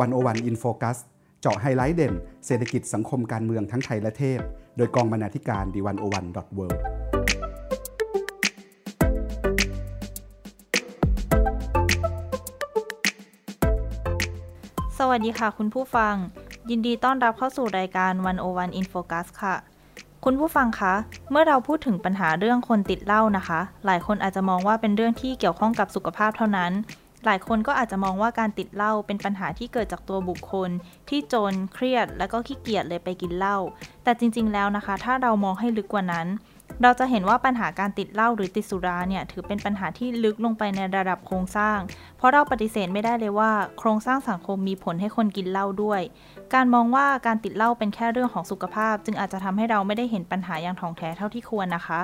One O One In Focus เจาะไฮไลท์เด่น เศรษฐกิจสังคมการเมืองทั้งไทยและเทศโดยกองบรรณาธิการ The One O One dot worldสวัสดีค่ะคุณผู้ฟัง ยินดีต้อนรับเข้าสู่รายการ One O One In Focus ค่ะ คุณผู้ฟังคะ เมื่อเราพูดถึงปัญหาเรื่องคนติดเหล้านะคะ หลายคนอาจจะมองว่าเป็นเรื่องที่เกี่ยวข้องกับสุขภาพเท่านั้น หลายคนก็อาจจะมองว่าการติดเหล้าเป็นปัญหาที่เกิดจากตัวบุคคล ที่จนเครียดและก็ขี้เกียจเลยไปกินเหล้าแต่จริง ๆ แล้วนะคะ ถ้าเรามองให้ลึกกว่านั้น เราจะเห็นว่าปัญหาการติดเหล้าหรือติดสุราเนี่ยถือเป็นปัญหาที่ลึกลงไปในระดับโครงสร้าง เพราะเราปฏิเสธไม่ได้เลยว่า โครงสร้างสังคมมีผลให้คนกินเหล้าด้วย การมองว่าการติดเหล้าเป็นแค่เรื่องของสุขภาพ จึงอาจจะทำให้เราไม่ได้เห็นปัญหาอย่างถ่องแท้เท่าที่ควรนะคะ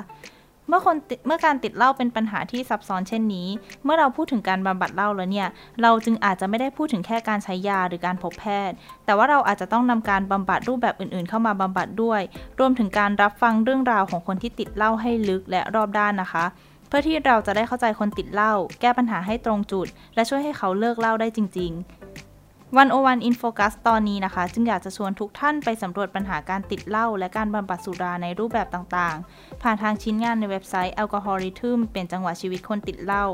เมื่อคนเมื่อการติดเหล้าเป็นปัญหาที่ซับซ้อนเช่นนี้ เมื่อเราพูดถึงการบำบัดเหล้าแล้วเนี่ย เราจึงอาจจะไม่ได้พูดถึงแค่การใช้ยาหรือการพบแพทย์ แต่ว่าเราอาจจะต้องนำการบำบัดรูปแบบอื่นๆ เข้ามาบำบัดด้วย รวมถึงการรับฟังเรื่องราวของคนที่ติดเหล้าให้ลึกและรอบด้านนะคะ เพื่อที่เราจะได้เข้าใจคนติดเหล้าแก้ปัญหาให้ตรงจุด และช่วยให้เขาเลิกเหล้าได้จริง ๆ One O One In Focus ตอนนี้นะคะ จึงอยากจะชวนทุกท่านไปสำรวจปัญหาการติดเหล้าและการบำบัดสุราในรูปแบบต่างๆ ผ่านทางชิ้นงานในเว็บไซต์ Alcohol Rhythm เป็นจังหวะชีวิตคนติดเหล้า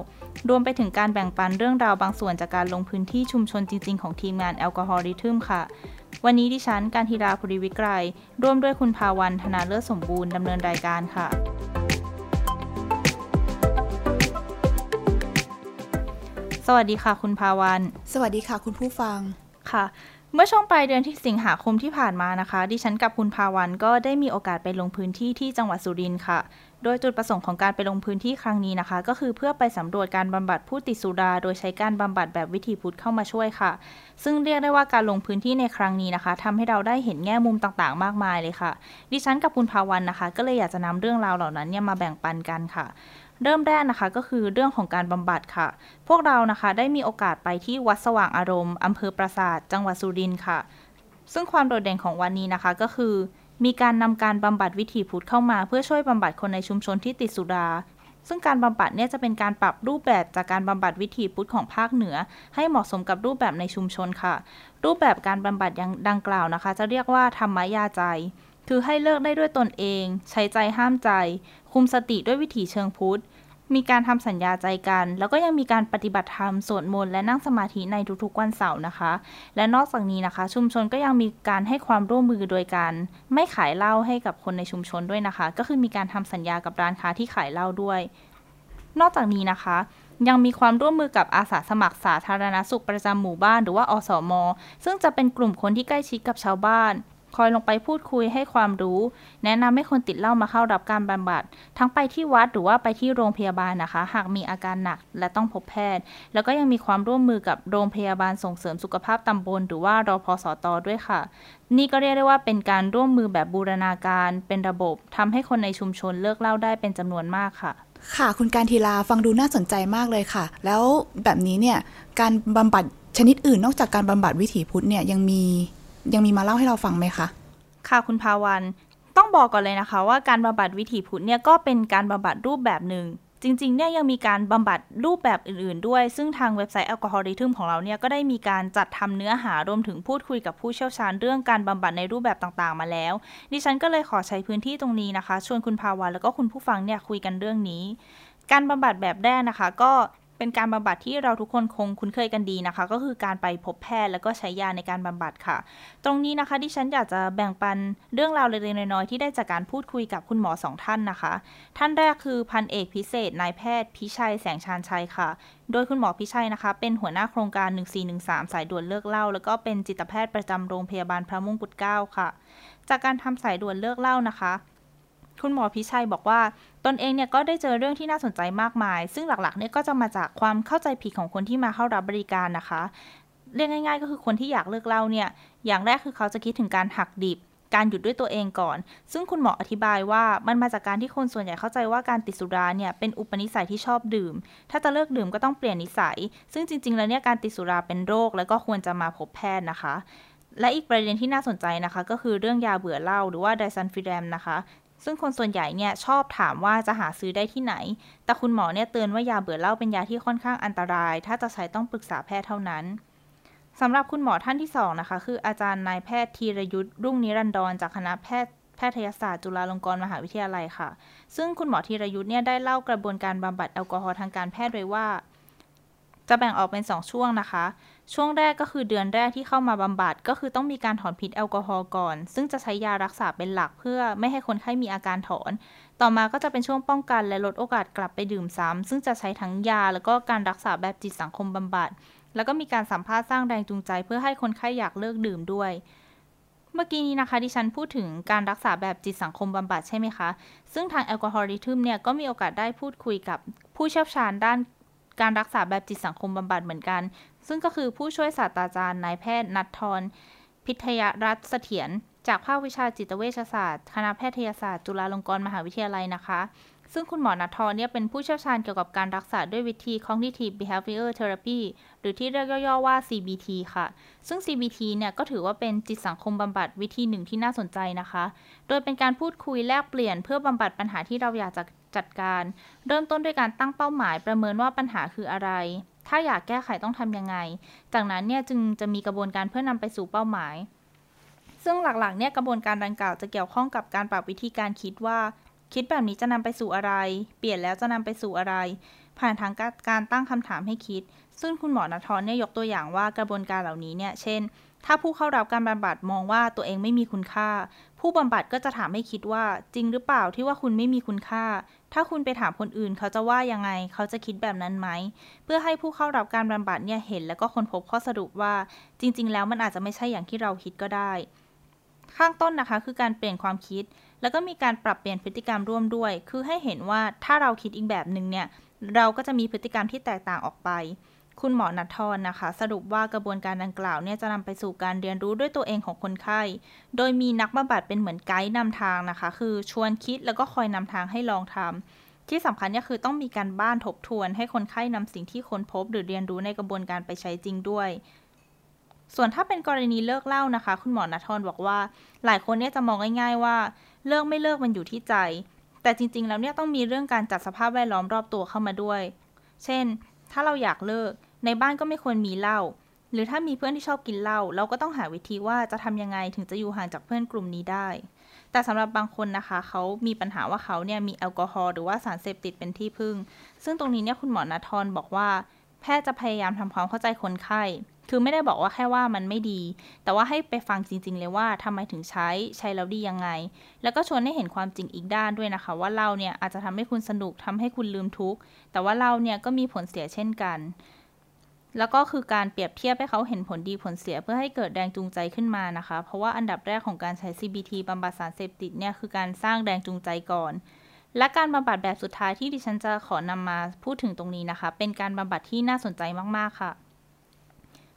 รวมไปถึงการแบ่งปันเรื่องราวบางส่วนจากการลงพื้นที่ชุมชนจริง ๆ ของทีมงานแอลกอฮอลิทึมค่ะ วันนี้ดิฉันการธีราภูริวิกรร่วมด้วยคุณภาวันธนาเลิศสมบูรณ์ดำเนินรายการค่ะ สวัสดีค่ะคุณภาวัน สวัสดีค่ะคุณผู้ฟังค่ะ เมื่อช่วงปลายเดือนที่สิงหาคมที่ผ่านมานะคะ ดิฉันกับคุณภาวันก็ได้มีโอกาสไปลงพื้นที่ที่จังหวัดสุรินทร์ค่ะ โดยจุดประสงค์ของการไปลงพื้นที่ครั้งนี้นะคะ ก็คือเพื่อไปสำรวจการบำบัดผู้ติดสุรา โดยใช้การบำบัดแบบวิถีพุทธเข้ามาช่วยค่ะ ซึ่งเรียกได้ว่าการลงพื้นที่ในครั้งนี้นะคะทำให้เราได้เห็นแง่มุมต่างๆ มากมายเลยค่ะ ดิฉันกับคุณภาวันนะคะ ก็เลยอยากจะนำเรื่องราวเหล่านั้นเนี่ยมาแบ่งปันกันค่ะ เริ่มแรกนะคะก็คือเรื่องของการบำบัดค่ะ พวกเรานะคะได้มีโอกาสไปที่วัดสว่างอารมณ์อำเภอปราสาทจังหวัดสุรินทร์ค่ะ ซึ่งความโดดเด่นของวันนี้นะคะก็คือ มีการนำการบำบัดวิถีพุทธเข้ามา เพื่อช่วยบำบัดคนในชุมชนที่ติดสุราซึ่งการบำบัดเนี่ยจะเป็นการปรับรูปแบบจากการบำบัดวิถีพุทธของภาคเหนือ ให้เหมาะสมกับรูปแบบในชุมชนค่ะ รูปแบบการบำบัดอย่างดังกล่าวนะคะ จะเรียกว่าธรรมยาใจ คือให้เลิกได้ด้วยตนเอง ใช้ใจห้ามใจ คุมสติด้วยวิถีเชิงพุทธ มีการทำสัญญาใจกัน แล้วก็ยังมีการปฏิบัติธรรมสวดมนต์และนั่งสมาธิในทุกๆวันเสาร์นะคะ และนอกจากนี้นะคะ ชุมชนก็ยังมีการให้ความร่วมมือโดยการไม่ขายเหล้าให้กับคนในชุมชนด้วยนะคะ ก็คือมีการทำสัญญากับร้านค้าที่ขายเหล้าด้วย นอกจากนี้นะคะยังมีความร่วมมือกับอาสาสมัครสาธารณสุขประจำหมู่บ้านหรือว่าอสมซึ่งจะเป็นกลุ่มคนที่ใกล้ชิดกับชาวบ้าน คอยลงไปพูดคุยให้ความรู้ แนะนำให้คนติดเหล้ามาเข้ารับการบำบัด ทั้งไปที่วัดหรือว่าไปที่โรงพยาบาลนะคะ หากมีอาการหนักและต้องพบแพทย์ แล้วก็ยังมีความร่วมมือกับโรงพยาบาลส่งเสริมสุขภาพตำบล หรือว่ารอพสตด้วยค่ะ นี่ก็เรียกได้ว่าเป็นการร่วมมือแบบบูรณาการ เป็นระบบทำให้คนในชุมชนเลิกเหล้าได้เป็นจำนวนมากค่ะค่ะ คุณการทีลาฟังดูน่าสนใจมากเลยค่ะ แล้วแบบนี้เนี่ยการบำบัดชนิดอื่นนอกจากการบำบัดวิถีพุทธเนี่ยยังมี ยังมีมาเล่าให้เราฟังไหมคะ ค่ะคุณภาวันต้องบอกก่อนเลยนะคะ ว่าการบำบัดวิถีพุทธเนี่ยก็เป็นการบำบัดรูปแบบหนึ่งจริงๆ เนี่ยยังมีการบำบัดรูปแบบอื่นๆ ด้วย ซึ่งทางเว็บไซต์แอลกอฮอลิทึมของเราเนี่ยก็ได้มีการจัดทำเนื้อหารวมถึงพูดคุยกับผู้เชี่ยวชาญเรื่องการบำบัดในรูปแบบต่างๆ มาแล้ว ดิฉันก็เลยขอใช้พื้นที่ตรงนี้นะคะ ชวนคุณภาวันแล้วก็คุณผู้ฟังเนี่ยคุยกันเรื่องนี้ การบำบัดแบบแรกนะคะ ก็ เป็นการบำบัดที่เราทุกคนคงคุ้นเคยกันดีนะคะ ก็คือการไปพบแพทย์แล้วก็ใช้ยาในการบำบัดค่ะ ตรงนี้นะคะที่ฉันอยากจะแบ่งปันเรื่องราวเล็กๆน้อยๆที่ได้จากการพูดคุยกับคุณหมอสองท่านนะคะ ท่านแรกคือพันเอกพิเศษนายแพทย์พิชัยแสงชานชัยค่ะ โดยคุณหมอพิชัยนะคะ เป็นหัวหน้าโครงการ 1413 สายด่วนเลิกเล่า แล้วก็เป็นจิตแพทย์ประจำโรงพยาบาลพระมงกุฎเกล้าค่ะ จากการทำสายด่วนเลิกเล่านะคะ คุณหมอพิชัยบอกว่า ตนเองเนี่ยก็ได้เจอเรื่องที่น่าสนใจมากมาย ซึ่งหลักๆเนี่ยก็จะมาจากความเข้าใจผิดของคนที่มาเข้ารับบริการนะคะ เรียกง่าย ๆ ก็คือคนที่อยากเลิกเล่าเนี่ย อย่างแรกคือเขาจะคิดถึงการหักดิบการหยุดด้วยตัวเองก่อน ซึ่งคุณหมออธิบายว่ามันมาจากการที่คนส่วนใหญ่เข้าใจว่าการติดสุราเนี่ยเป็นอุปนิสัยที่ชอบดื่ม ถ้าจะเลิกดื่มก็ต้องเปลี่ยนนิสัย ซึ่งจริง ๆ แล้วเนี่ยการติดสุราเป็นโรค แล้วก็ควรจะมาพบแพทย์นะคะ และอีกประเด็นที่น่าสนใจนะคะ ก็คือเรื่องยาเบื่อเหล้าหรือว่า disulfiram นะคะ ซึ่งคนส่วนใหญ่เนี่ยชอบถามว่าจะหาซื้อได้ที่ไหน แต่คุณหมอเนี่ยเตือนว่ายาเบื่อเหล้าเป็นยาที่ค่อนข้างอันตราย ถ้าจะใช้ต้องปรึกษาแพทย์เท่านั้นสำหรับคุณหมอท่านที่สองนะคะคืออาจารย์นายแพทย์ธีรยุทธ์รุ่งนิรันดรจากคณะแพทย์แพทยศาสตร์จุฬาลงกรณ์มหาวิทยาลัยค่ะ ซึ่งคุณหมอธีรยุทธ์เนี่ยได้เล่ากระบวนการบำบัดแอลกอฮอล์ทางการแพทย์ไว้ว่า จะแบ่งออกเป็น 2 ช่วงนะคะ ช่วงแรกก็คือเดือนแรกที่เข้ามาบำบัด ก็คือต้องมีการถอนพิษแอลกอฮอล์ก่อน ซึ่งจะใช้ยารักษาเป็นหลักเพื่อไม่ให้คนไข้มีอาการถอน ต่อมาก็จะเป็นช่วงป้องกันและลดโอกาสกลับไปดื่มซ้ำซึ่งจะใช้ทั้งยาแล้วก็การรักษาแบบจิตสังคมบำบัด แล้วก็มีการสัมภาษณ์สร้างแรงจูงใจ เพื่อให้คนไข้อยากเลิกดื่มด้วยเมื่อกี้นี้นะคะดิฉันพูดถึงการรักษาแบบจิตสังคมบำบัดใช่ไหมคะ ซึ่งทางแอลกอฮอลิทึมเนี่ยก็มีโอกาสได้พูดคุยกับผู้เชี่ยวชาญด้าน การรักษาแบบจิตสังคมบำบัดเหมือนกัน ซึ่งก็คือผู้ช่วยศาสตราจารย์นายแพทย์นัททรพิทยรัตน์เสถียรจากภาควิชาจิตเวชศาสตร์ คณะแพทยศาสตร์ จุฬาลงกรณ์มหาวิทยาลัยนะคะ ซึ่งคุณหมอนัททรเนี่ยเป็นผู้เชี่ยวชาญเกี่ยวกับการรักษาด้วยวิธี cognitive behavior therapy หรือที่เรียกย่อๆว่า CBT ค่ะ ซึ่ง CBT เนี่ยก็ถือว่าเป็นจิตสังคมบำบัดวิธีหนึ่งที่น่าสนใจนะคะ โดยเป็นการพูดคุยแลกเปลี่ยนเพื่อบำบัดปัญหาที่เราอยากจะจัดการ เริ่มต้นด้วยการตั้งเป้าหมายประเมินว่าปัญหาคืออะไร ถ้าอยากแก้ไขต้องทำยังไง จากนั้นเนี่ยจึงจะมีกระบวนการเพื่อนำไปสู่เป้าหมายซึ่งหลักๆ เนี่ยกระบวนการดังกล่าวจะเกี่ยวข้องกับการปรับวิธีการคิดว่า คิดแบบนี้จะนำไปสู่อะไร เปลี่ยนแล้วจะนำไปสู่อะไร ผ่านทางการตั้งคำถามให้คิด ซึ่งคุณหมอณทรเนี่ยยกตัวอย่างว่ากระบวนการเหล่านี้เนี่ย เช่น ถ้าผู้เข้ารับการบำบัดมองว่าตัวเองไม่มีคุณค่า ผู้บำบัดก็จะถามให้คิดว่า จริงหรือเปล่าที่ว่าคุณไม่มีคุณค่า ถ้าคุณไปถามคนอื่นเขาจะว่ายังไง เขาจะคิดแบบนั้นไหม เพื่อให้ผู้เข้ารับการบำบัดเนี่ยเห็น แล้วก็ค้นพบข้อสรุปว่า จริง ๆ แล้วมันอาจจะไม่ใช่อย่างที่เราคิดก็ได้ ข้างต้นนะคะ คือการเปลี่ยนความคิด แล้วก็มีการปรับเปลี่ยนพฤติกรรมร่วมด้วย คือให้เห็นว่าถ้าเราคิดอีกแบบหนึ่งเนี่ย เราก็จะมีพฤติกรรมที่แตกต่างออกไป คุณหมอนัททรนะคะ สรุปว่ากระบวนการดังกล่าวเนี่ยจะนำไปสู่การเรียนรู้ด้วยตัวเองของคนไข้ โดยมีนักบำบัดเป็นเหมือนไกด์นำทางนะคะ คือชวนคิดแล้วก็คอยนำทางให้ลองทำที่สำคัญก็คือต้องมีการบ้านทบทวน ให้คนไข้นำสิ่งที่ค้นพบ หรือเรียนรู้ในกระบวนการไปใช้จริงด้วย ส่วนถ้าเป็นกรณีเลิกเล่านะคะ คุณหมอนัททรบอกว่า หลายคนเนี่ยจะมองง่าย ๆ ว่า เลิกไม่เลิกมันอยู่ที่ใจ แต่จริง ๆ แล้วเนี่ยต้องมีเรื่องการจัดสภาพแวดล้อมรอบตัวเข้ามาด้วย เช่น ถ้าเราอยากเลิกในบ้านก็ไม่ควรมีเหล้าหรือถ้ามีเพื่อนที่ชอบกินเหล้าเราก็ต้องหาวิธีว่าจะทำยังไงถึงจะอยู่ห่างจากเพื่อนกลุ่มนี้ได้ แต่สำหรับบางคนนะคะ เขามีปัญหาว่าเขาเนี่ยมีแอลกอฮอล์หรือว่าสารเสพติดเป็นที่พึ่ง ซึ่งตรงนี้เนี่ยคุณหมอณทรบอกว่า แพทย์จะพยายามทำความเข้าใจคนไข้ คือไม่ได้บอกว่าแค่ว่ามันไม่ดี แต่ว่าให้ไปฟังจริง ๆ เลยว่าทำไมถึงใช้ใช้แล้วดียังไง แล้วก็ชวนให้เห็นความจริงอีกด้านด้วยนะคะ ว่าเหล้าเนี่ยอาจจะทำให้คุณสนุกทำให้คุณลืมทุกข์แต่ว่าเหล้าเนี่ยก็มีผลเสียเช่นกัน แล้วก็คือการเปรียบเทียบให้เขาเห็นผลดีผลเสียเพื่อให้เกิดแรงจูงใจขึ้นมานะคะ เพราะว่าอันดับแรกของการใช้ CBT บำบัดสารเสพติดเนี่ยคือการสร้างแรงจูงใจก่อนและการบำบัดแบบสุดท้ายที่ดิฉันจะขอนำมาพูดถึงตรงนี้นะคะ เป็นการบำบัดที่น่าสนใจมาก ๆ ค่ะ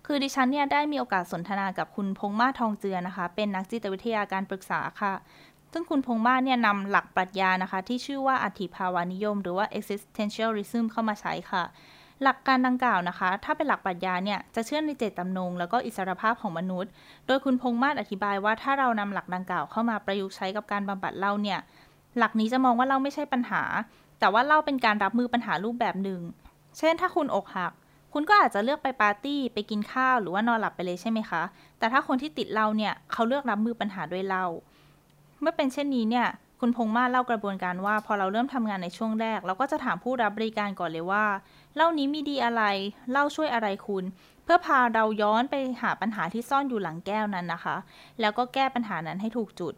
คือดิฉันเนี่ยได้มีโอกาสสนทนากับคุณพงมาทองเจือนะคะ เป็นนักจิตวิทยาการปรึกษาค่ะ ซึ่งคุณพงมาเนี่ยนำหลักปรัชญานะคะ ที่ชื่อว่าอัติภาวานิยม หรือว่า existentialism เข้ามาใช้ค่ะ หลักการดังกล่าวนะคะ ถ้าเป็นหลักปรัชญาเนี่ยจะเชื่อในเจตจำนง แล้วก็อิสรภาพของมนุษย์ โดยคุณพงมาอธิบายว่าถ้าเรานำหลักดังกล่าวเข้ามาประยุกต์ใช้กับการบำบัดเล้าเนี่ยหลักนี้จะมองว่าเล้าไม่ใช่ปัญหา แต่ว่าเล้าเป็นการรับมือปัญหารูปแบบหนึ่ง เช่น ถ้าคุณอกหัก คุณก็อาจจะเลือกไปปาร์ตี้ไปกินข้าวหรือว่านอนหลับไปเลยใช่ไหมคะ แต่ถ้าคนที่ติดเหล้าเนี่ยเขาเลือกรับมือปัญหาด้วยเหล้าเมื่อเป็นเช่นนี้เนี่ยคุณพงมาเล่ากระบวนการว่า พอเราเริ่มทำงานในช่วงแรก เราก็จะถามผู้รับบริการก่อนเลยว่าเล้านี้มีดีอะไรเล้าช่วยอะไรคุณ เพื่อพาเราย้อนไปหาปัญหาที่ซ่อนอยู่หลังแก้วนั้นนะคะ แล้วก็แก้ปัญหานั้นให้ถูกจุด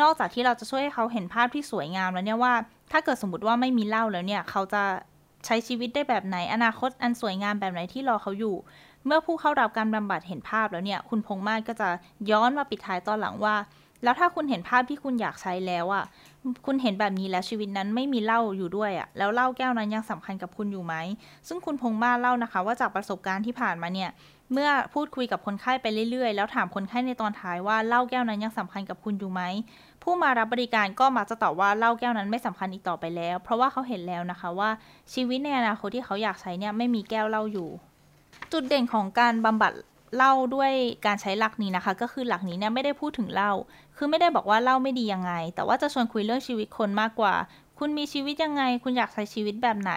นอกจากที่เราจะช่วยให้เขาเห็นภาพที่สวยงามแล้วเนี่ยว่า ถ้าเกิดสมมติว่าไม่มีเหล้าแล้วเนี่ยเขาจะ ใช้ชีวิตได้แบบไหน อนาคตอันสวยงามแบบไหนที่รอเขาอยู่ เมื่อผู้เข้ารับการบำบัดเห็นภาพแล้วเนี่ย คุณพงษ์มาศก็จะย้อนมาปิดท้ายตอนหลังว่า แล้วถ้าคุณเห็นภาพที่คุณอยากใช้แล้วอะ คุณเห็นแบบนี้แล้วชีวิตนั้นไม่มีเหล้าอยู่ด้วยอะ แล้วเหล้าแก้วนั้นยังสำคัญกับคุณอยู่ไหม ซึ่งคุณพงษ์มาศเล่านะคะ ว่าจากประสบการณ์ที่ผ่านมาเนี่ย เมื่อพูดคุยกับคนไข้ไปเรื่อยๆ แล้วถามคนไข้ในตอนท้ายว่าเหล้าแก้วนั้นยังสำคัญกับคุณอยู่ไหม ผู้มารับบริการก็มักจะตอบว่าเหล้าแก้วนั้นไม่สำคัญอีกต่อไปแล้ว เพราะว่าเขาเห็นแล้วนะคะว่าชีวิตในอนาคตที่เขาอยากใช้เนี่ยไม่มีแก้วเหล้าอยู่ จุดเด่นของการบำบัดเหล้าด้วยการใช้หลักนี้นะคะ ก็คือหลักนี้เนี่ยไม่ได้พูดถึงเหล้าคือไม่ได้บอกว่าเหล้าไม่ดียังไง แต่ว่าจะชวนคุยเรื่องชีวิตคนมากกว่า คุณมีชีวิตยังไง คุณอยากใช้ชีวิตแบบไหน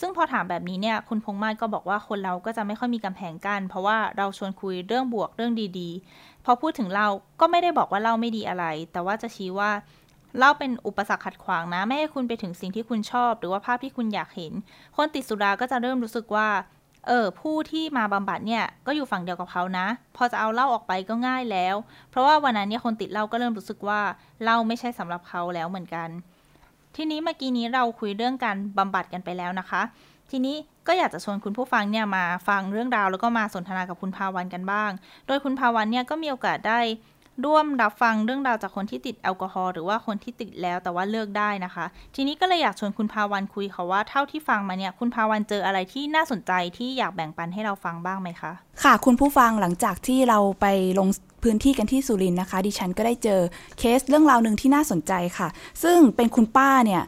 ซึ่งพอถามแบบนี้เนี่ยคุณพงมาศก็บอกว่าคนเราก็จะไม่ค่อยมีกำแพงกัน้นเพราะว่าเราชวนคุยเรื่องบวกเรื่องดีๆ พอพูดถึงเราก็ไม่ได้บอกว่าเราไม่ดีอะไร แต่ว่าจะชี้ว่าเล่าเป็นอุปสรรคขัดขวางนะ ไม่ให้คุณไปถึงสิ่งที่คุณชอบ หรือว่าภาพที่คุณอยากเห็น คนติดสุราก็จะเริ่มรู้สึกว่า เออ ผู้ที่มาบำบัดเนี่ย ก็อยู่ฝั่งเดียวกับเขานะ พอจะเอาเหล้าออกไปก็ง่ายแล้ว เพราะว่าวันนั้นเนี่ยคนติดเหล้าก็เริ่มรู้สึกว่าเหล้าไม่ใช่สำหรับเขาแล้วเหมือนกัน ทีนี้เมื่อกี้นี้เราคุยเรื่องการบำบัดกันไปแล้วนะคะ ทีนี้ ก็อยากจะชวนคุณผู้ฟังเนี่ยมาฟังเรื่องราวแล้วก็มาสนทนากับคุณภาวันกันบ้าง โดยคุณภาวันเนี่ยก็มีโอกาสได้ร่วมรับฟังเรื่องราวจากคนที่ติดแอลกอฮอล์หรือว่าคนที่ติดแล้วแต่ว่าเลิกได้นะคะ ทีนี้ก็เลยอยากชวนคุณภาวันคุยค่ะว่าเท่าที่ฟังมาเนี่ยคุณภาวันเจออะไรที่น่าสนใจที่อยากแบ่งปันให้เราฟังบ้างไหมคะ ค่ะ คุณผู้ฟังหลังจากที่เราไปลงพื้นที่กันที่สุรินทร์นะคะ ดิฉันก็ได้เจอเคสเรื่องราวหนึ่งที่น่าสนใจค่ะ ซึ่งเป็นคุณป้าเนี่ย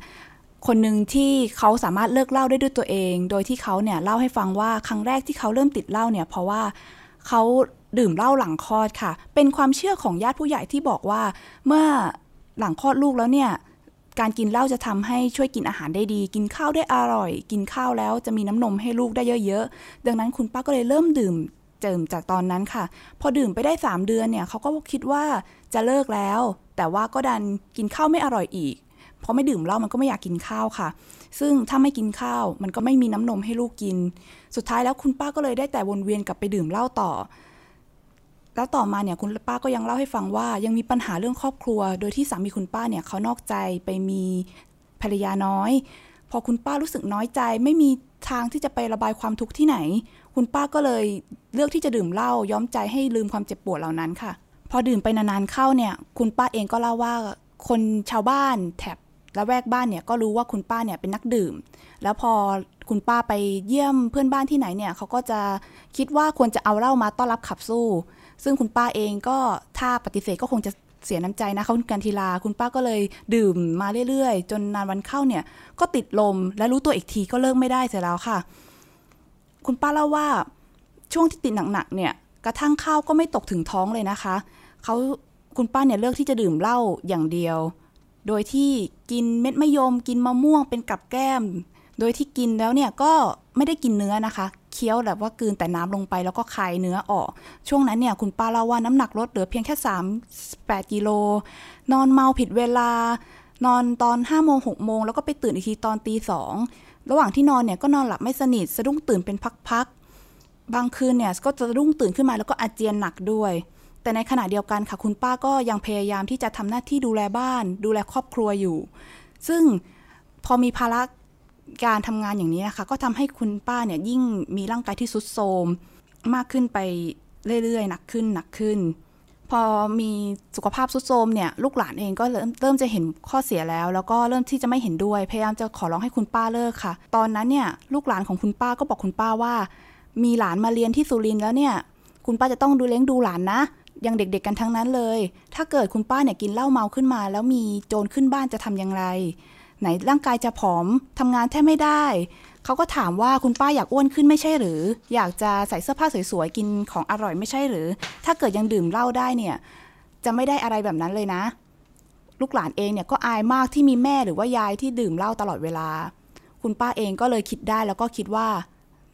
คนหนึ่งที่เขาสามารถเลิกเหล้าได้ด้วยตัวเอง โดยที่เขาเนี่ยเล่าให้ฟังว่าครั้งแรกที่เขาเริ่มติดเหล้าเนี่ยเพราะว่าเขาดื่มเหล้าหลังคลอดค่ะ เป็นความเชื่อของญาติผู้ใหญ่ที่บอกว่า เมื่อหลังคลอดลูกแล้วเนี่ยการกินเหล้าจะทำให้ช่วยกินอาหารได้ดี กินข้าวได้อร่อย กินข้าวแล้วจะมีน้ำนมให้ลูกได้เยอะๆ ดังนั้นคุณป้าก็เลยเริ่มดื่มเจิมจากตอนนั้นค่ะ พอดื่มไปได้ 3 เดือนเนี่ยเขาก็คิดว่าจะเลิกแล้ว แต่ว่าก็ดันกินข้าวไม่อร่อยอีก พราะไม่ดื่มเหล้ามันก็ไม่อยากกินข้าวค่ะ ซึ่งถ้าไม่กินข้าว มันก็ไม่มีน้ำนมให้ลูกกิน สุดท้ายแล้วคุณป้าก็เลยได้แต่วนเวียนกลับไปดื่มเหล้าต่อ แล้วต่อมาเนี่ยคุณป้าก็ยังเล่าให้ฟังว่า ยังมีปัญหาเรื่องครอบครัว โดยที่สามีคุณป้าเนี่ยเขานอกใจไปมีภรรยาน้อย พอคุณป้ารู้สึกน้อยใจ ไม่มีทางที่จะไประบายความทุกข์ที่ไหน คุณป้าก็เลยเลือกที่จะดื่มเหล้าย้อมใจให้ลืมความเจ็บปวดเหล่านั้นค่ะ พอดื่มไปนานๆเข้าเนี่ย คุณป้าเองก็เล่าว่าคนชาวบ้านแถบ ละแวกบ้านเนี่ยก็รู้ว่าคุณป้าเนี่ยเป็นนักดื่ม แล้วพอคุณป้าไปเยี่ยมเพื่อนบ้านที่ไหนเนี่ยเขาก็จะคิดว่าควรจะเอาเหล้ามาต้อนรับขับสู้ ซึ่งคุณป้าเองก็ถ้าปฏิเสธก็คงจะเสียน้ำใจนะเขาการทีลาคุณป้าก็เลยดื่มมาเรื่อยๆ จนนานวันเข้าเนี่ยก็ติดลมและรู้ตัวอีกทีก็เลิกไม่ได้เสียแล้วค่ะ คุณป้าเล่าว่าช่วงที่ติดหนักๆเนี่ยกระทั่งข้าวก็ไม่ตกถึงท้องเลยนะคะเขาคุณป้าเนี่ยเลือกที่จะดื่มเหล้าอย่างเดียว โดยที่กินเม็ดมะยม กินมะม่วงเป็นกับแก้ม โดยที่กินแล้วเนี่ยก็ไม่ได้กินเนื้อนะคะเคี้ยวแบบว่ากืนแต่น้ำลงไปแล้วก็คายเนื้อออก ช่วงนั้นเนี่ยคุณป้าเล่าว่าน้ำหนักลดเหลือเพียงแค่ 3 8 กิโล นอนเมาผิดเวลา นอนตอน5โมง6โมงแล้วก็ไปตื่นอีกทีตอนตีสองระหว่างที่นอนเนี่ยก็นอนหลับไม่สนิทสะดุ้งตื่นเป็นพักๆบางคืนเนี่ยก็จะสะดุ้งตื่นขึ้นมาแล้วก็อาเจียนหนักด้วย แต่ในขณะเดียวกันค่ะคุณป้าก็ยังพยายามที่จะทำหน้าที่ดูแลบ้าน ดูแลครอบครัวอยู่ ซึ่งพอมีภาระการทำงานอย่างนี้นะคะ ก็ทำให้คุณป้าเนี่ยยิ่งมีร่างกายที่สุดโทรมมากขึ้นไปเรื่อยๆ หนักขึ้นหนักขึ้น พอมีสุขภาพสุดโทรมเนี่ยลูกหลานเองก็เริ่มเริ่มจะเห็นข้อเสียแล้ว แล้วก็เริ่มที่จะไม่เห็นด้วย พยายามจะขอร้องให้คุณป้าเลิกค่ะ ตอนนั้นเนี่ยลูกหลานของคุณป้าก็บอกคุณป้าว่า มีหลานมาเรียนที่สุรินทร์แล้วเนี่ยคุณป้าจะต้องดูเลี้ยงดูหลานนะ ยังเด็กๆกันทั้งนั้นเลย ถ้าเกิดคุณป้าเนี่ยกินเหล้าเมาขึ้นมา แล้วมีโจรขึ้นบ้านจะทำอย่างไร ไหนร่างกายจะผอมทำงานแทบไม่ได้ เขาก็ถามว่าคุณป้าอยากอ้วนขึ้นไม่ใช่หรือ อยากจะใส่เสื้อผ้าสวยๆกินของอร่อยไม่ใช่หรือ ถ้าเกิดยังดื่มเหล้าได้เนี่ย จะไม่ได้อะไรแบบนั้นเลยนะ ลูกหลานเองเนี่ยก็อายมากที่มีแม่หรือว่ายายที่ดื่มเหล้าตลอดเวลา คุณป้าเองก็เลยคิดได้แล้วก็คิดว่า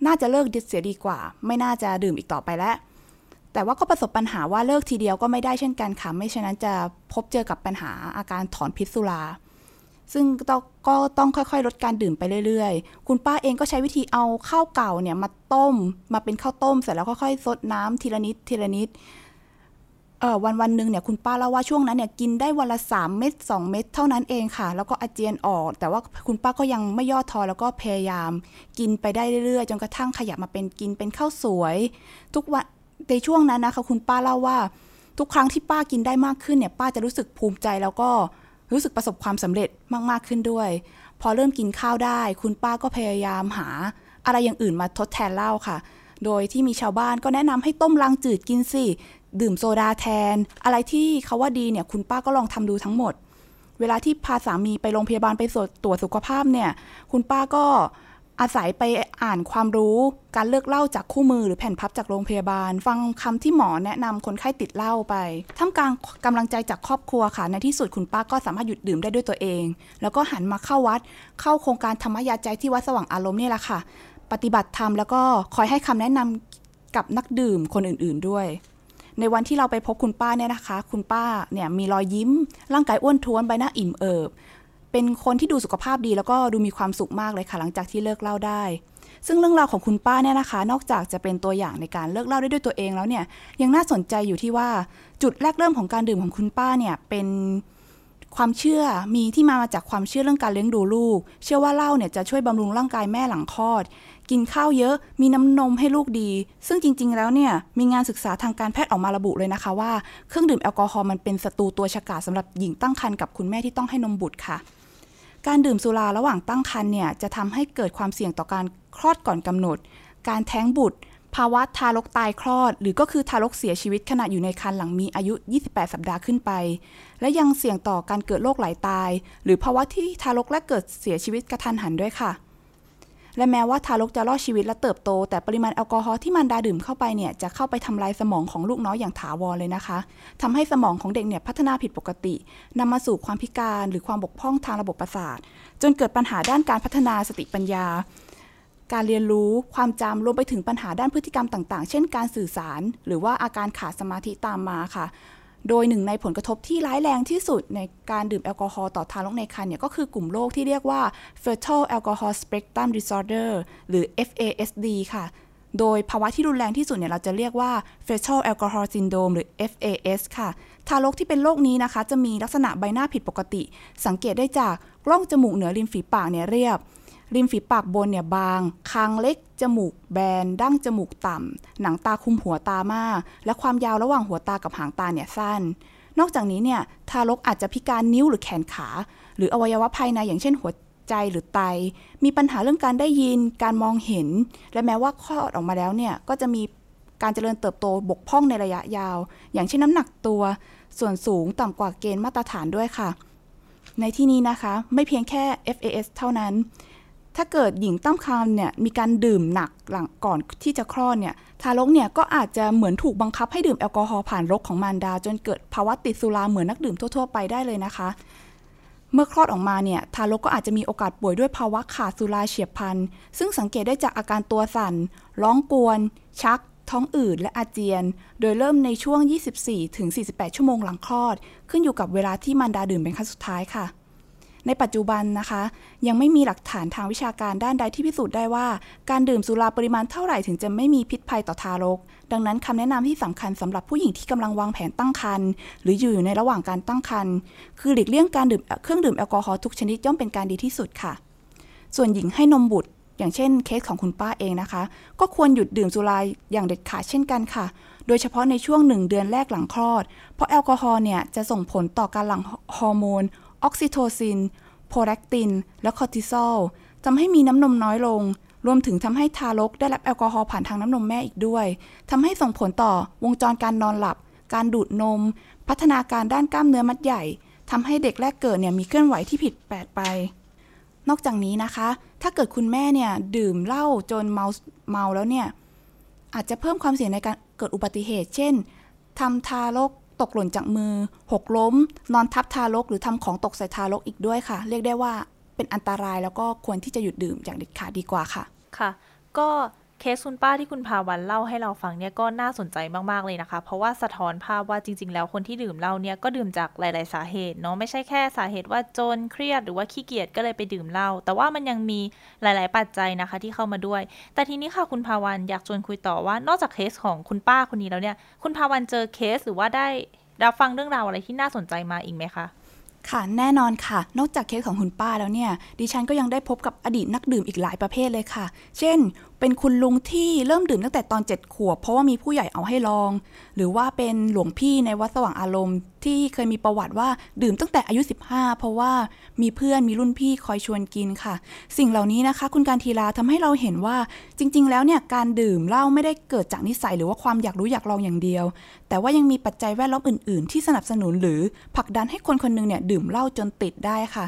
น่าจะเลิกเสียดีกว่า ไม่น่าจะดื่มอีกต่อไปแล้ว แต่ว่าก็ประสบปัญหาว่าเลิกทีเดียวก็ไม่ได้เช่นกันค่ะ ไม่เช่นนั้นจะพบเจอกับปัญหาอาการถอนพิษสุรา ซึ่งก็ต้องค่อยๆ ลดการดื่มไปเรื่อยๆ คุณป้าเองก็ใช้วิธีเอาข้าวเก่าเนี่ยมาต้ม มาเป็นข้าวต้มเสร็จแล้วค่อยๆซดน้ำทีละนิดทีละนิดเออวันวันหนึ่งเนี่ยคุณป้าเล่าว่าช่วงนั้นเนี่ยกินได้วันละสามเม็ดสองเม็ดเท่านั้นเองค่ะ แล้วก็อาเจียนออก แต่ว่าคุณป้าก็ยังไม่ย่อท้อแล้วก็พยายาม กินไปได้เรื่อยๆ จนกระทั่งขยับมาเป็นกินเป็นข้าวสวย ทุกวัน ในช่วงนั้นนะคะคุณป้าเล่าว่า ทุกครั้งที่ป้ากินได้มากขึ้นเนี่ยป้าจะรู้สึกภูมิใจแล้วก็รู้สึกประสบความสำเร็จมาก ๆ ขึ้นด้วย พอเริ่มกินข้าวได้ คุณป้าก็พยายามหา อะไรอย่างอื่นมาทดแทนเหล้าค่ะ โดยที่มีชาวบ้านก็แนะนำให้ต้มลังจืดกินสิ ดื่มโซดาแทน อะไรที่เขาว่าดีเนี่ยคุณป้าก็ลองทำดูทั้งหมด เวลาที่พาสามีไปโรงพยาบาลไปตรวจสุขภาพเนี่ย คุณป้าก็ อาศัยไปอ่านความรู้การเลือกเหล้าจากคู่มือหรือแผ่นพับจากโรงพยาบาล ฟังคำที่หมอแนะนำคนไข้ติดเหล้าไปท่ามกลางกำลังใจจากครอบครัวค่ะในที่สุดคุณป้าก็สามารถหยุดดื่มได้ด้วยตัวเอง แล้วก็หันมาเข้าวัด เข้าโครงการธรรมยาใจที่วัดสว่างอารมณ์นี่แหละค่ะ ปฏิบัติธรรมแล้วก็คอยให้คำแนะนำกับนักดื่มคนอื่น ๆด้วยในวันที่เราไปพบคุณป้าเนี่ยนะคะ คุณป้าเนี่ยมีรอยยิ้ม ร่างกายอ้วนท้วนใบหน้าอิ่มเอิบ เป็นคนที่ดูสุขภาพดีแล้วก็ดูมีความสุขมากเลยค่ะ หลังจากที่เลิกเหล้าได้ ซึ่งเรื่องราวของคุณป้าเนี่ยนะคะ นอกจากจะเป็นตัวอย่างในการเลิกเหล้าได้ด้วยตัวเองแล้วเนี่ยยังน่าสนใจอยู่ที่ว่าจุดแรกเริ่มของการดื่มของคุณป้าเนี่ยเป็นความเชื่อมีที่มาจากความเชื่อเรื่องการเลี้ยงดูลูก เชื่อว่าเหล้าเนี่ยจะช่วยบำรุงร่างกายแม่หลังคลอด กินข้าวเยอะมีน้ำนมให้ลูกดี ซึ่งจริง ๆ แล้วเนี่ยมีงานศึกษาทางการแพทย์ออกมาระบุเลยนะคะว่าเครื่องดื่มแอลกอฮอล์มันเป็นศัตรูตัวฉกาจสำหรับหญิงตั้งครรภ์กับคุณแม่ที่ต้องให้นมบุตรค่ะ การดื่มสุราระหว่างตั้งครรภ์เนี่ยจะทำให้เกิดความเสี่ยงต่อการคลอดก่อนกำหนด การแท้งบุตร ภาวะทารกตายคลอด หรือก็คือทารกเสียชีวิตขณะอยู่ในครรภ์หลังมีอายุ 28 สัปดาห์ขึ้นไป และยังเสี่ยงต่อการเกิดโรคไหลาตาย หรือภาวะที่ทารกและเกิดเสียชีวิตกระทันหันด้วยค่ะ และแม้ว่าทารกจะรอดชีวิตและเติบโต แต่ปริมาณแอลกอฮอล์ที่มันดาดื่มเข้าไปเนี่ยจะเข้าไปทำลายสมองของลูกน้อยอย่างถาวรเลยนะคะทำให้สมองของเด็กเนี่ยพัฒนาผิดปกตินำมาสู่ความพิการหรือความบกพร่องทางระบบประสาท จนเกิดปัญหาด้านการพัฒนาสติปัญญา การเรียนรู้ความจำรวมไปถึงปัญหาด้านพฤติกรรมต่าง ๆ เช่น การสื่อสาร หรือว่าอาการขาดสมาธิตามมาค่ะ โดยหนึ่งในผลกระทบที่ร้ายแรงที่สุดในการดื่มแอลกอฮอล์ต่อทารกในครรภ์เนี่ยก็คือกลุ่มโรคที่เรียกว่า fetal alcohol spectrum disorder หรือ FASD ค่ะ โดยภาวะที่รุนแรงที่สุดเนี่ยเราจะเรียกว่า fetal alcohol syndrome หรือ FAS ค่ะ ทารกที่เป็นโรคนี้นะคะ จะมีลักษณะใบหน้าผิดปกติ สังเกตได้จากกล้องจมูกเหนือริมฝีปากเนี่ยเรียบ ริมฝีปากบนเนี่ยบาง คางเล็ก จมูกแบน ดั้งจมูกต่ำ หนังตาคุมหัวตามาก และความยาวระหว่างหัวตากับหางตาเนี่ยสั้น นอกจากนี้เนี่ยทารกอาจจะพิการนิ้วหรือแขนขา หรืออวัยวะภายในอย่างเช่นหัวใจหรือไต มีปัญหาเรื่องการได้ยิน การมองเห็น และแม้ว่าคลอดออกมาแล้วเนี่ยก็จะมีการเจริญเติบโตบกพร่องในระยะยาว อย่างเช่นน้ำหนักตัว ส่วนสูงต่ำกว่าเกณฑ์มาตรฐานด้วยค่ะ ในที่นี้นะคะ ไม่เพียงแค่ FAS เท่านั้น ถ้าเกิดหญิงตั้งครรภ์เนี่ยมีการดื่มหนักหลังก่อนที่จะคลอดเนี่ยทารกเนี่ยก็อาจจะเหมือนถูกบังคับให้ดื่มแอลกอฮอล์ผ่านรกของมารดา จนเกิดภาวะติดสุราเหมือนนักดื่มทั่ว ๆ ไปได้เลยนะคะ เมื่อคลอดออกมาเนี่ยทารกก็อาจจะมีโอกาสป่วยด้วยภาวะขาดสุราเฉียบพลัน ซึ่งสังเกตได้จากอาการตัวสั่น ร้องกวน ชัก ท้องอืดและอาเจียน โดยเริ่มในช่วง 24-48 ชั่วโมงหลังคลอด ขึ้นอยู่กับเวลาที่มารดาดื่มเป็นครั้งสุดท้ายค่ะ ในปัจจุบันนะคะ ยังไม่มีหลักฐานทางวิชาการด้านใดที่พิสูจน์ได้ว่า การดื่มสุราปริมาณเท่าไหร่ถึงจะไม่มีพิษภัยต่อทารก ดังนั้นคำแนะนำที่สำคัญสำหรับผู้หญิงที่กำลังวางแผนตั้งครรภ์หรืออยู่ในระหว่างการตั้งครรภ์คือหลีกเลี่ยงการดื่มเครื่องดื่มแอลกอฮอล์ทุกชนิดย่อมเป็นการดีที่สุดค่ะ ส่วนหญิงให้นมบุตรอย่างเช่นเคสของคุณป้าเองนะคะ ก็ควรหยุดดื่มสุราอย่างเด็ดขาดเช่นกันค่ะ โดยเฉพาะในช่วงหนึ่งเดือนแรกหลังคลอด เพราะแอลกอฮอล์เนี่ยจะส่งผลต่อการหลั่งฮอร์โมน oxytocin prolactin และคอร์ติซอลทำให้มีน้ำนมน้อยลง รวมถึงทำให้ทารกได้รับแอลกอฮอล์ผ่านทางน้ำนมแม่อีกด้วยทำให้ส่งผลต่อวงจรการนอนหลับ การดูดนม พัฒนาการด้านกล้ามเนื้อมัดใหญ่ทำให้เด็กแรกเกิดเนี่ยมีเคลื่อนไหวที่ผิดแปลกไป นอกจากนี้นะคะ ถ้าเกิดคุณแม่เนี่ยดื่มเหล้าจนเมาเมาแล้วเนี่ยอาจจะเพิ่มความเสี่ยงในการเกิดอุบัติเหตุ เช่นทำทารก ตกหล่นจากมือ หกล้ม นอนทับทารก หรือทำของตกใส่ทารกอีกด้วยค่ะ เรียกได้ว่าเป็นอันตรายแล้วก็ควรที่จะหยุดดื่มอย่างเด็ดขาดดีกว่าค่ะ ค่ะ ก็ เคสคุณป้าที่คุณพาวันเล่าให้เราฟังเนี่ยก็น่าสนใจมากๆเลยนะคะ เพราะว่าสะท้อนภาพว่าจริง ๆ แล้วคนที่ดื่มเหล้าเนี่ยก็ดื่มจากหลาย ๆ สาเหตุเนาะไม่ใช่แค่สาเหตุว่าจนเครียดหรือว่าขี้เกียจก็เลยไปดื่มเหล้าแต่ว่ามันยังมีหลาย ๆ ปัจจัยนะคะที่เข้ามาด้วย แต่ทีนี้ค่ะคุณพาวันอยากชวนคุยต่อว่านอกจากเคสของคุณป้าคนนี้แล้วเนี่ย คุณพาวันเจอเคสหรือว่าได้รับฟังเรื่องราวอะไรที่น่าสนใจมาอีกไหมคะค่ะแน่นอนค่ะ นอกจากเคสของคุณป้าแล้วเนี่ย ดิฉันก็ยังได้พบกับอดีตนักดื่มอีกหลายประเภทเลยค่ะ เช่น เป็นคุณลุงที่เริ่มดื่มตั้งแต่ตอน 7 ขวบ เพราะว่ามีผู้ใหญ่เอาให้ลอง หรือว่าเป็นหลวงพี่ในวัดสว่างอารมณ์ ที่เคยมีประวัติว่าดื่มตั้งแต่อายุ 15 เพราะว่ามีเพื่อนมีรุ่นพี่คอยชวนกินค่ะ สิ่งเหล่านี้นะคะ คุณการทีลาทำให้เราเห็นว่าจริง ๆ แล้วเนี่ยการดื่มเหล้าไม่ได้เกิดจากนิสัยหรือว่าความอยากรู้อยากลองอย่างเดียว แต่ว่ายังมีปัจจัยแวดล้อมอื่น ๆ ที่สนับสนุนหรือผลักดันให้คนคนหนึงเนี่ยดื่มเหล้าจนติดได้ค่ะ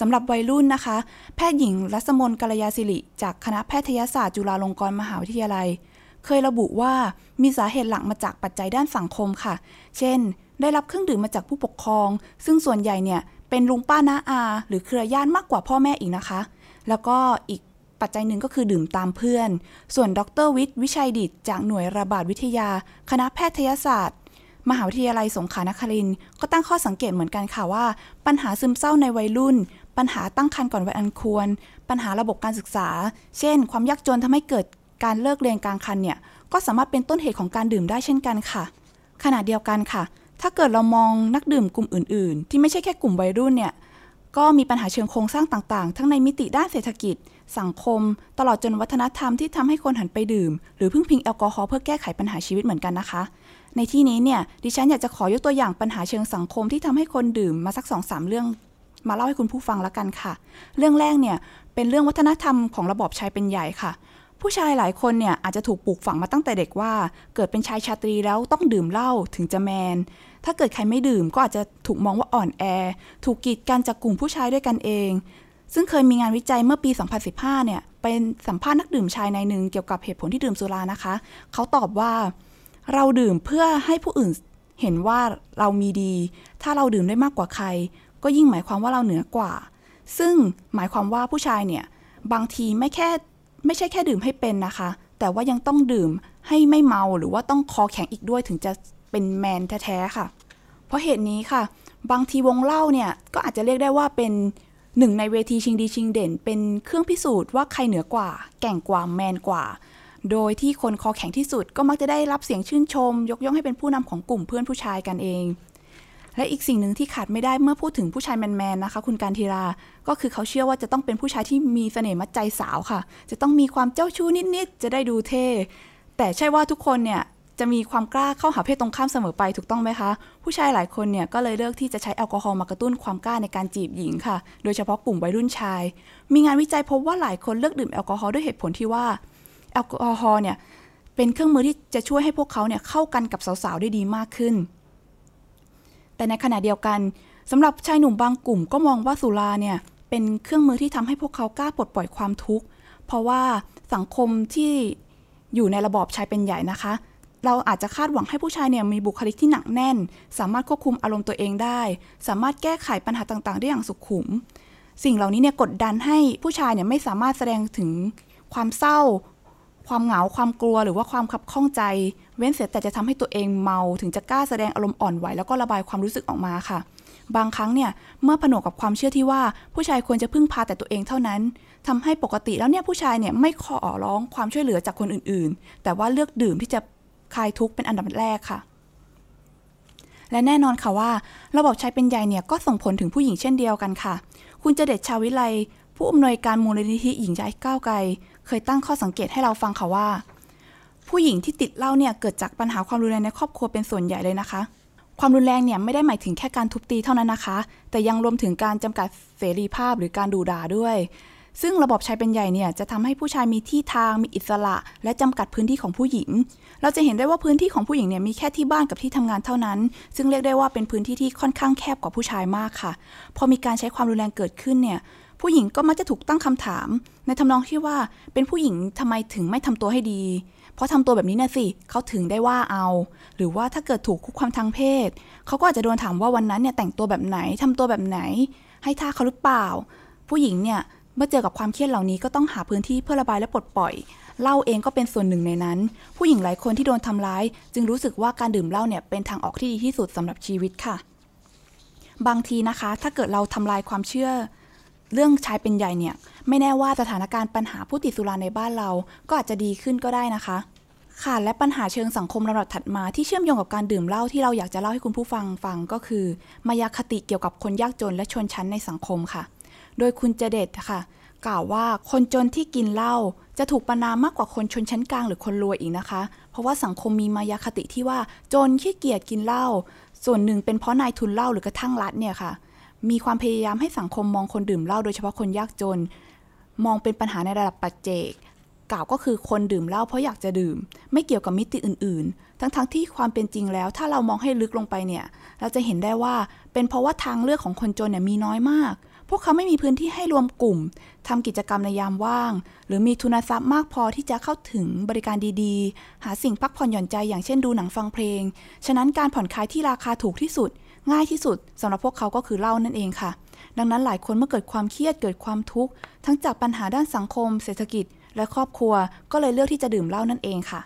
สำหรับวัยรุ่นนะคะ แพทย์หญิงรัศมนกัลยาศิริ จากคณะแพทยศาสตร์จุฬาลงกรณ์มหาวิทยาลัย เคยระบุว่ามีสาเหตุหลักมาจากปัจจัยด้านสังคมค่ะ เช่น ได้รับเครื่องดื่มมาจากผู้ปกครอง ซึ่งส่วนใหญ่เนี่ยเป็นลุงป้าน้าอา หรือเครือญาติมากกว่าพ่อแม่อีกนะคะ แล้วก็อีกปัจจัยหนึ่งก็คือดื่มตามเพื่อน ส่วนดรวิทย์วิชัยดิตจากหน่วยระบาดวิทยา คณะแพทยศาสตร์ มหาวิทยาลัยสงขลานครินทร์ก็ตั้งข้อสังเกตเหมือนกันค่ะว่า ปัญหาซึมเศร้าในวัยรุ่น ปัญหาตั้งครรภ์ก่อนวัยอันควร ปัญหาระบบการศึกษา เช่น ความยากจนทำให้เกิดการเลิกเรียนกลางคันเนี่ย ก็สามารถเป็นต้นเหตุของการดื่มได้เช่นกันค่ะ ขณะเดียวกันค่ะ ถ้าเกิดเรามองนักดื่มกลุ่มอื่น ๆ ที่ไม่ใช่แค่กลุ่มวัยรุ่นเนี่ย ก็มีปัญหาเชิงโครงสร้างต่าง ๆ ทั้งในมิติด้านเศรษฐกิจ สังคม ตลอดจนวัฒนธรรมที่ทำให้คนหันไปดื่ม หรือพึ่งพิงแอลกอฮอล์เพื่อแก้ไขปัญหาชีวิตเหมือนกันนะคะ ในที่นี้เนี่ย ดิฉันอยากจะขอยกตัวอย่างปัญหาเชิงสังคมที่ทำให้คนดื่มมาสักสองสามเรื่อง มาเล่าให้คุณผู้ฟังแล้วกันค่ะ เรื่องแรกเนี่ยเป็นเรื่องวัฒนธรรมของระบอบชายเป็นใหญ่ค่ะ ผู้ชายหลายคนเนี่ยอาจจะถูกปลูกฝังมาตั้งแต่เด็กว่า เกิดเป็นชายชาตรีแล้วต้องดื่มเหล้าถึงจะแมน ถ้าเกิดใครไม่ดื่มก็อาจจะถูกมองว่าอ่อนแอ ถูกกีดกันจากกลุ่มผู้ชายด้วยกันเอง ซึ่งเคยมีงานวิจัยเมื่อปี 2015 เนี่ยเป็นสัมภาษณ์นักดื่มชายในหนึ่งเกี่ยวกับเหตุผลที่ดื่มสุรานะคะ เขาตอบว่าเราดื่มเพื่อให้ผู้อื่นเห็นว่าเรามีดี ถ้าเราดื่มได้มากกว่าใคร ก็ยิ่งหมายความว่าเราเหนือกว่า ซึ่งหมายความว่าผู้ชายเนี่ยบางทีไม่แค่ไม่ใช่แค่ดื่มให้เป็นนะคะ แต่ว่ายังต้องดื่มให้ไม่เมาหรือว่าต้องคอแข็งอีกด้วยถึงจะเป็นแมนแท้ๆค่ะ เพราะเหตุนี้ค่ะ บางทีวงเล่าเนี่ยก็อาจจะเรียกได้ว่าเป็นหนึ่งในเวทีชิงดีชิงเด่น เป็นเครื่องพิสูจน์ว่าใครเหนือกว่า แก่งกว่าแมนกว่า โดยที่คนคอแข็งที่สุดก็มักจะได้รับเสียงชื่นชม ยกย่องให้เป็นผู้นำของกลุ่มเพื่อนผู้ชายกันเอง และอีกสิ่งหนึ่งที่ขาดไม่ได้เมื่อพูดถึงผู้ชายแมนๆนะคะ คุณการทีรา ก็คือเขาเชื่อว่าจะต้องเป็นผู้ชายที่มีเสน่ห์มัดใจสาวค่ะ จะต้องมีความเจ้าชู้นิดๆ จะได้ดูเท่ แต่ใช่ว่าทุกคนเนี่ยจะมีความกล้าเข้าหาเพศตรงข้ามเสมอไปถูกต้องไหมคะ ผู้ชายหลายคนเนี่ยก็เลยเลือกที่จะใช้แอลกอฮอล์มากระตุ้นความกล้าในการจีบหญิงค่ะ โดยเฉพาะกลุ่มวัยรุ่นชาย มีงานวิจัยพบว่าหลายคนเลือกดื่มแอลกอฮอล์ด้วยเหตุผลที่ว่าแอลกอฮอล์เนี่ยเป็นเครื่องมือที่จะช่วยให้พวกเขาเนี่ยเข้ากันกับสาวๆได้ดีมากขึ้น แต่ในขณะเดียวกันสำหรับชายหนุ่มบางกลุ่มก็มองว่าสุราเนี่ยเป็นเครื่องมือที่ทำให้พวกเขากล้าปลดปล่อยความทุกข์ เพราะว่าสังคมที่อยู่ในระบอบชายเป็นใหญ่นะคะ เราอาจจะคาดหวังให้ผู้ชายเนี่ยมีบุคลิกที่หนักแน่น สามารถควบคุมอารมณ์ตัวเองได้ สามารถแก้ไขปัญหาต่างๆ ได้อย่างสุขุม สิ่งเหล่านี้เนี่ยกดดันให้ผู้ชายเนี่ยไม่สามารถแสดงถึงความเศร้า ความเหงาความกลัวหรือว่าความขับข้องใจ เว้นเสียแต่จะทำให้ตัวเองเมาถึงจะกล้าแสดงอารมณ์อ่อนไหวแล้วก็ระบายความรู้สึกออกมาค่ะ บางครั้งเนี่ยเมื่อผนวกกับความเชื่อที่ว่าผู้ชายควรจะพึ่งพาแต่ตัวเองเท่านั้นทำให้ปกติแล้วเนี่ยผู้ชายเนี่ยไม่ขอร้องความช่วยเหลือจากคนอื่นๆ แต่ว่าเลือกดื่มที่จะคลายทุกข์เป็นอันดับแรกค่ะและแน่นอนค่ะว่า ระบบชายเป็นใหญ่เนี่ยก็ส่งผลถึงผู้หญิงเช่นเดียวกันค่ะ คุณเจเด็ดชาวิไลผู้อำนวยการมูลนิธิหญิงใจก้าวไกล เคยตั้งข้อสังเกตให้เราฟังค่ะว่า ผู้หญิงที่ติดเหล้าเนี่ยเกิดจากปัญหาความรุนแรงในครอบครัวเป็นส่วนใหญ่เลยนะคะ ความรุนแรงเนี่ยไม่ได้หมายถึงแค่การทุบตีเท่านั้นนะคะ แต่ยังรวมถึงการจำกัดเสรีภาพหรือการดูด่าด้วย ซึ่งระบบชายเป็นใหญ่เนี่ยจะทำให้ผู้ชายมีที่ทางมีอิสระ และจำกัดพื้นที่ของผู้หญิง เราจะเห็นได้ว่าพื้นที่ของผู้หญิงเนี่ยมีแค่ที่บ้านกับที่ทำงานเท่านั้น ซึ่งเรียกได้ว่าเป็นพื้นที่ที่ค่อนข้างแคบกว่าผู้ชายมากค่ะ พอมีการใช้ความรุนแรงเกิดขึ้นเนี่ยผู้หญิงก็มักจะถูกตั้งคำถาม ในทำนองที่ว่าเป็นผู้หญิงทำไมถึงไม่ทำตัวให้ดี ราะทำตัวแบบนี้น่ะสิเขาถึงได้ว่าเอา หรือว่าถ้าเกิดถูกคุกคามทางเพศเขาก็อาจจะโดนถามว่าวันนั้นเนี่ยแต่งตัวแบบไหนทำตัวแบบไหน ให้ท่าเขาหรือเปล่า ผู้หญิงเนี่ยเมื่อเจอกับความเครียดเหล่านี้ก็ต้องหาพื้นที่เพื่อระบายและปลดปล่อยเหล้าเองก็เป็นส่วนหนึ่งในนั้น ผู้หญิงหลายคนที่โดนทำร้าย จึงรู้สึกว่าการดื่มเหล้าเนี่ยเป็นทางออกที่ดีที่สุดสำหรับชีวิตค่ะ บางทีนะคะ ถ้าเกิดเราทำลายความเชื่อ เรื่องชายเป็นใหญ่เนี่ย ไม่แน่ว่าสถานการณ์ปัญหาผู้ติดสุราในบ้านเรา ก็อาจจะดีขึ้นก็ได้นะคะ ค่ะและปัญหาเชิงสังคมลำดับถัดมาที่เชื่อมโยงกับการดื่มเหล้าที่เราอยากจะเล่าให้คุณผู้ฟังฟังก็คือ มายาคติเกี่ยวกับคนยากจนและชนชั้นในสังคมค่ะ โดยคุณเจเดตค่ะ กล่าวว่าคนจนที่กินเหล้าจะถูกประนามมากกว่าคนชนชั้นกลางหรือคนรวยอีกนะคะ เพราะว่าสังคมมีมายาคติที่ว่าจนขี้เกียจกินเหล้าส่วนหนึ่งเป็นเพราะนายทุนเหล้าหรือกระทั่งรัฐเนี่ยค่ะ มีความพยายามให้สังคมมองคนดื่มเหล้าโดยเฉพาะคนยากจน มองเป็นปัญหาในระดับปัจเจก กล่าวก็คือคนดื่มเหล้าเพราะอยากจะดื่ม ไม่เกี่ยวกับมิติอื่น ๆ ทั้งๆทที่ความเป็นจริงแล้ว ถ้าเรามองให้ลึกลงไปเนี่ย เราจะเห็นได้ว่าเป็นเพราะว่าทางเลือกของคนจนเนี่ยมีน้อยมาก พวกเขาไม่มีพื้นที่ให้รวมกลุ่มทำกิจกรรมในยามว่าง หรือมีทุนทรัพย์มากพอที่จะเข้าถึงบริการดีๆ หาสิ่งพักผ่อนหย่อนใจอย่างเช่นดูหนังฟังเพลง ฉะนั้นการผ่อนคลายที่ราคาถูกที่สุด ง่ายที่สุดสำหรับพวกเขาก็คือเหล้านั่นเองค่ะ ดังนั้นหลายคนเมื่อเกิดความเครียดเกิดความทุกข์ทั้งจากปัญหาด้านสังคม เศรษฐกิจ และครอบครัว ก็เลยเลือกที่จะดื่มเหล้านั่นเองค่ะ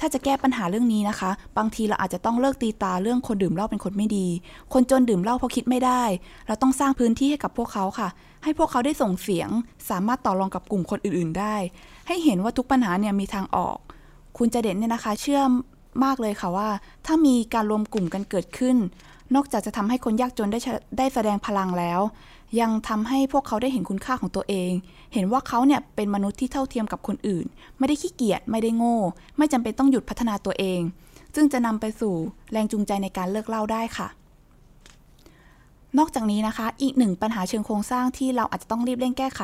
ถ้าจะแก้ปัญหาเรื่องนี้นะคะ บางทีเราอาจจะต้องเลิกตีตาเรื่องคนดื่มเหล้าเป็นคนไม่ดี คนจนดื่มเหล้าเพราะคิดไม่ได้ เราต้องสร้างพื้นที่ให้กับพวกเขาค่ะ ให้พวกเขาได้ส่งเสียง สามารถต่อรองกับกลุ่มคนอื่น ๆ ได้ ให้เห็นว่าทุกปัญหาเนี่ยมีทางออก คุณจะเด่นเนี่ยนะคะ เชื่อมากเลยค่ะว่า ถ้ามีการรวมกลุ่มกันเกิดขึ้น นอกจากจะทำให้คนยากจนได้ได้แสดงพลังแล้ว ยังทำให้พวกเขาได้เห็นคุณค่าของตัวเอง เห็นว่าเขาเนี่ยเป็นมนุษย์ที่เท่าเทียมกับคนอื่น ไม่ได้ขี้เกียจไม่ได้โง่ ไม่จำเป็นต้องหยุดพัฒนาตัวเอง ซึ่งจะนำไปสู่แรงจูงใจในการเลิกเล้าได้ค่ะ นอกจากนี้นะคะ อีกหนึ่งปัญหาเชิงโครงสร้างที่เราอาจจะต้องรีบเร่งแก้ไข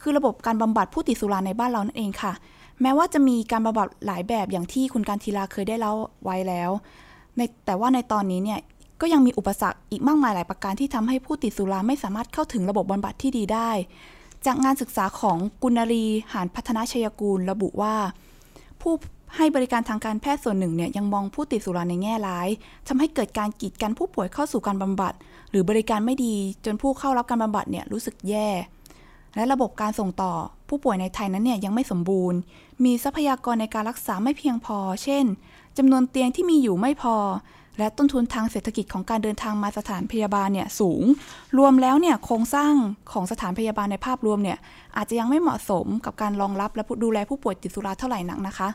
คือระบบการบำบัดผู้ติดสุราในบ้านเรานั่นเองค่ะ แม้ว่าจะมีการบำบัดหลายแบบอย่างที่คุณการทีลาเคยได้เล่าไว้แล้วในแต่ว่าในตอนนี้เนี่ย ก็ยังมีอุปสรรคอีกมากมายหลายประการที่ทำให้ผู้ติดสุราไม่สามารถเข้าถึงระบบบำบัดที่ดีได้ จากงานศึกษาของกุณรีหานพัฒนาชัยกูล ระบุว่า ผู้ให้บริการทางการแพทย์ส่วนหนึ่งเนี่ยยังมองผู้ติดสุราในแง่ร้ายทำให้เกิดการกีดกันผู้ป่วยเข้าสู่การบำบัด หรือบริการไม่ดีจนผู้เข้ารับการบำบัดเนี่ยรู้สึกแย่ และระบบการส่งต่อ ผู้ป่วยในไทยนั้นเนี่ยยังไม่สมบูรณ์ มีทรัพยากรในการรักษาไม่เพียงพอ เช่นจำนวนเตียงที่มีอยู่ไม่พอ และต้นทุนทางเศรษฐกิจของการเดินทางมาสถานพยาบาลเนี่ยสูง รวมแล้วเนี่ยโครงสร้างของสถานพยาบาลในภาพรวมเนี่ยอาจจะยังไม่เหมาะสมกับการรองรับและดูแลผู้ป่วยติดสุราเท่าไหร่นักนะคะ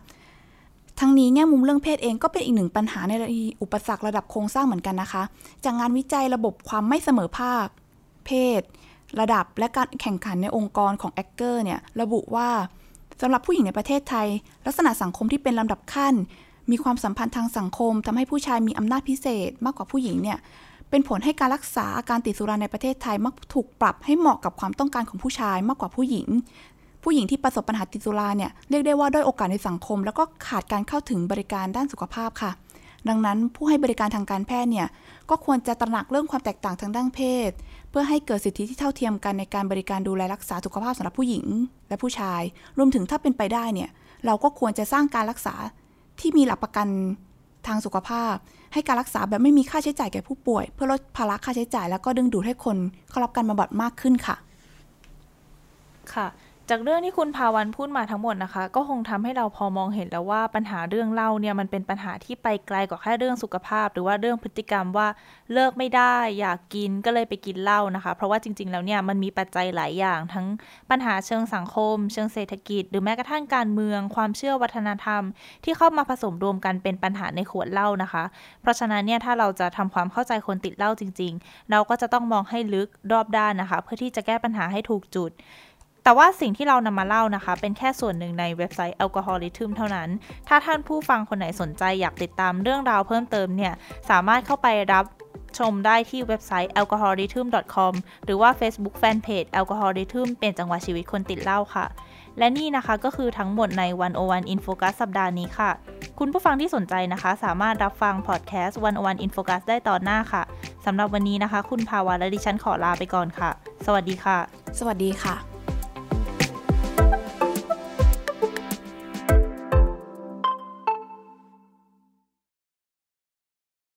ทั้งนี้แง่มุมเรื่องเพศเองก็เป็นอีกหนึ่งปัญหาในอุปสรรคระดับโครงสร้างเหมือนกันนะคะ จากงานวิจัยระบบความไม่เสมอภาค เพศ ระดับและการแข่งขันในองค์กรของแอคเกอร์เนี่ยระบุว่าสำหรับผู้หญิงในประเทศไทย ลักษณะสังคมที่เป็นลำดับขั้น มีความสัมพันธ์ทางสังคมทำให้ผู้ชายมีอำนาจพิเศษมากกว่าผู้หญิงเนี่ยเป็นผลให้การรักษาอาการติดสุราในประเทศไทยมักถูกปรับให้เหมาะกับความต้องการของผู้ชายมากกว่าผู้หญิง ผู้หญิงที่ประสบปัญหาติดสุราเนี่ยเรียกได้ว่าด้อยโอกาสในสังคม แล้วก็ขาดการเข้าถึงบริการด้านสุขภาพค่ะ ดังนั้นผู้ให้บริการทางการแพทย์เนี่ยก็ควรจะตระหนักเรื่องความแตกต่างทางด้านเพศ เพื่อให้เกิดสิทธิที่เท่าเทียมกันในการบริการดูแลรักษาสุขภาพสำหรับผู้หญิง และผู้ชาย รวมถึงถ้าเป็นไปได้เนี่ยเราก็ควรจะสร้างการรักษา ที่มีหลักประกันทางสุขภาพ ให้การรักษาแบบไม่มีค่าใช้จ่ายแก่ผู้ป่วย เพื่อลดภาระค่าใช้จ่าย แล้วก็ดึงดูดให้คนเข้ารับการบำบัดมากขึ้นค่ะ ค่ะ จากเรื่องที่คุณภาวันพูดมาทั้งหมดนะคะ ก็คงทำให้เราพอมองเห็นแล้วว่าปัญหาเรื่องเหล้าเนี่ยมันเป็นปัญหาที่ไปไกลกว่าแค่เรื่องสุขภาพ หรือว่าเรื่องพฤติกรรมว่าเลิกไม่ได้อยากกินก็เลยไปกินเหล้านะคะ เพราะว่าจริง ๆ แล้วเนี่ยมันมีปัจจัยหลายอย่าง ทั้งปัญหาเชิงสังคม เชิงเศรษฐกิจ หรือแม้กระทั่งการเมือง ความเชื่อวัฒนธรรม ที่เข้ามาผสมรวมกันเป็นปัญหาในขวดเหล้านะคะ เพราะฉะนั้นเนี่ยถ้าเราจะทำความเข้าใจคนติดเหล้าจริง ๆ เราก็จะต้องมองให้ลึกรอบด้านนะคะ เพื่อที่จะแก้ปัญหาให้ถูกจุด แต่ว่าสิ่งที่เรานำมาเล่านะคะ เป็นแค่ส่วนหนึ่งในเว็บไซต์ Alcoholism เท่านั้น ถ้าท่านผู้ฟังคนไหนสนใจอยากติดตามเรื่องราวเพิ่มเติมเนี่ย สามารถเข้าไปรับชมได้ที่เว็บไซต์ alcoholism.com หรือว่า Facebook Fanpage Alcoholism เป็นจังหวะชีวิตคนติดเหล้าค่ะ และนี่นะคะก็คือทั้งหมดใน 101 In Focus สัปดาห์นี้ค่ะ คุณผู้ฟังที่สนใจนะคะ สามารถรับฟังพอดแคสต์ 101 In Focus ได้ตอนหน้าค่ะสำหรับวันนี้นะคะ คุณภาวะและดิฉันขอลาไปก่อนค่ะ สวัสดีค่ะ สวัสดีค่ะ